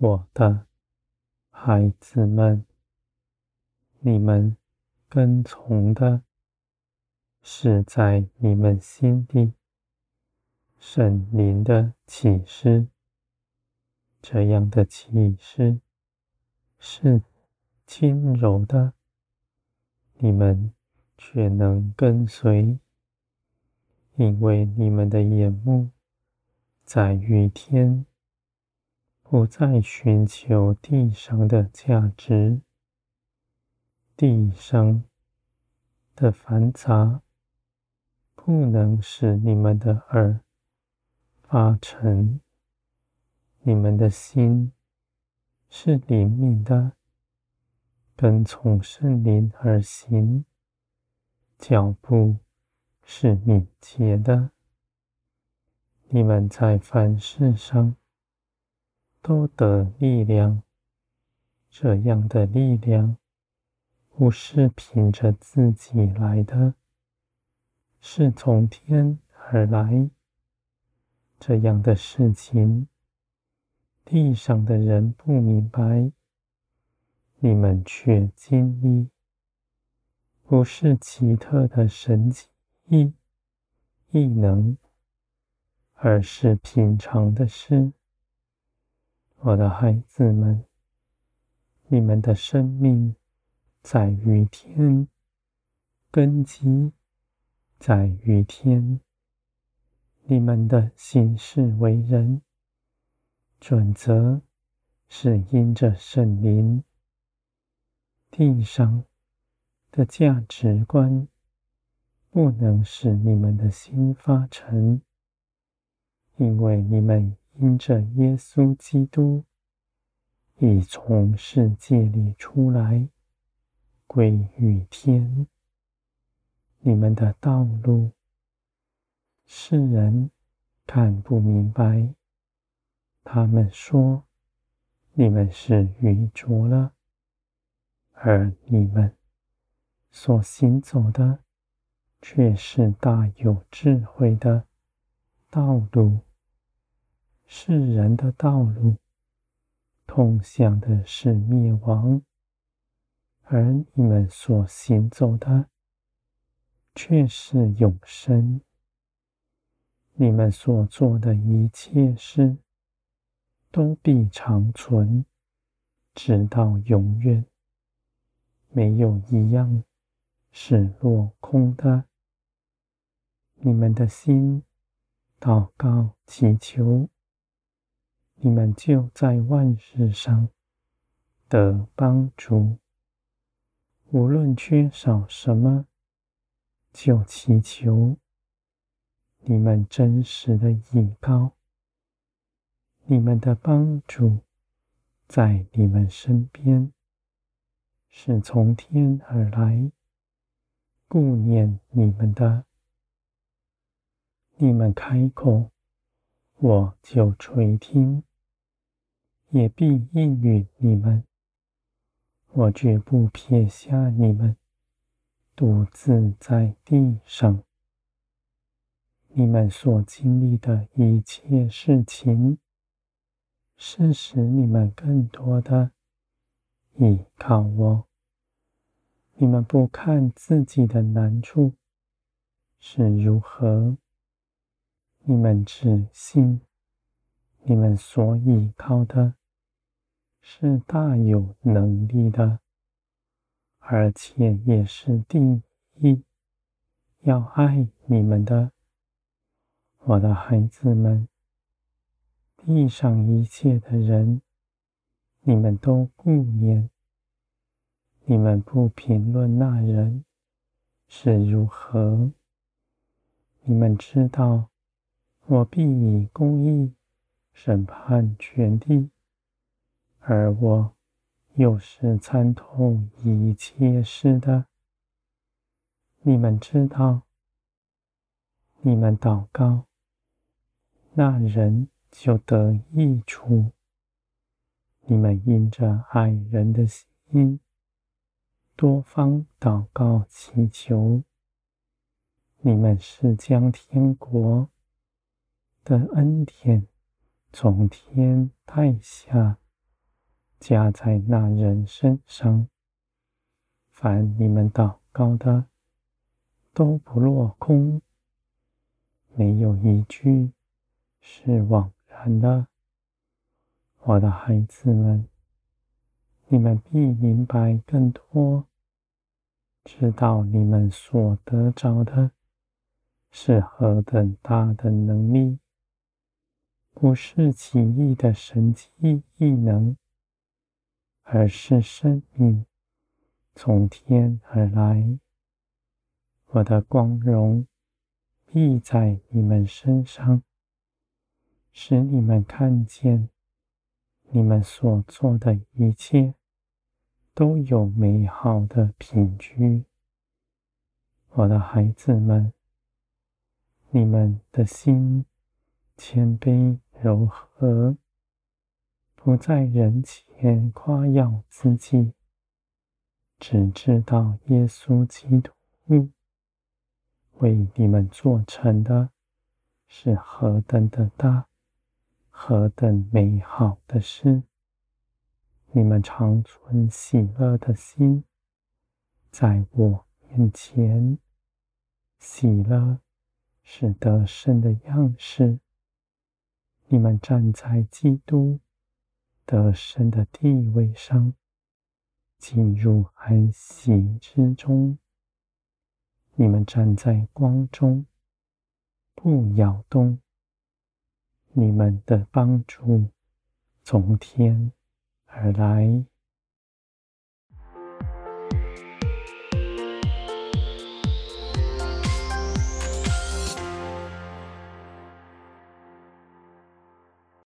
我的孩子们，你们跟从的是在你们心底圣灵的启示，这样的启示是轻柔的，你们却能跟随，因为你们的眼目在于天，不再寻求地上的价值，地上的繁杂不能使你们的耳发沉，你们的心是灵敏的。跟从圣灵而行，脚步是敏捷的。你们在凡事上都得力量，这样的力量不是凭着自己来的，是从天而来。这样的事情，地上的人不明白。你们却经历，不是奇特的神奇异异能，而是平常的事。我的孩子们，你们的生命在于天，根基在于天，你们的行事为人准则是因着圣灵。地上的价值观不能使你们的心发沉，因为你们因着耶稣基督已从世界里出来，归于天。你们的道路，世人看不明白，他们说你们是愚拙了。而你们所行走的，却是大有智慧的道路。世人的道路，通向的是灭亡；而你们所行走的，却是永生。你们所做的一切事，都必长存，直到永远。没有一样是落空的。你们的心祷告祈求，你们就在万事上得帮助。无论缺少什么，就祈求。你们真实的依靠，你们的帮助在你们身边。是从天而来，顾念你们的。你们开口，我就垂听，也必应允你们。我绝不撇下你们，独自在地上。你们所经历的一切事情，是使你们更多的。倚靠我，你们不看自己的难处是如何，你们只信你们所倚靠的是大有能力的，而且也是定意要爱你们的，我的孩子们，地上一切的人。你们都顾念，你们不评论那人是如何。你们知道，我必以公义审判全地，而我又是参透一切事的。你们知道，你们祷告，那人就得益处。你们因着爱人的心，多方祷告祈求，你们是将天国的恩典从天带下加在那人身上。凡你们祷告的，都不落空，没有一句是枉然的。我的孩子们，你们必明白更多，知道你们所得着的是何等大的能力。不是奇异的神迹异能，而是生命从天而来。我的光荣必在你们身上，使你们看见你们所做的一切都有美好的品质。我的孩子们，你们的心谦卑。柔和，不在人前夸耀自己，只知道耶稣基督为你们做成的是何等的大，何等美好的事。你们常存喜乐的心，在我面前，喜乐是得胜的样式。你们站在基督得胜的地位上，进入安息之中。你们站在光中，不摇动。你们的帮助从天而来。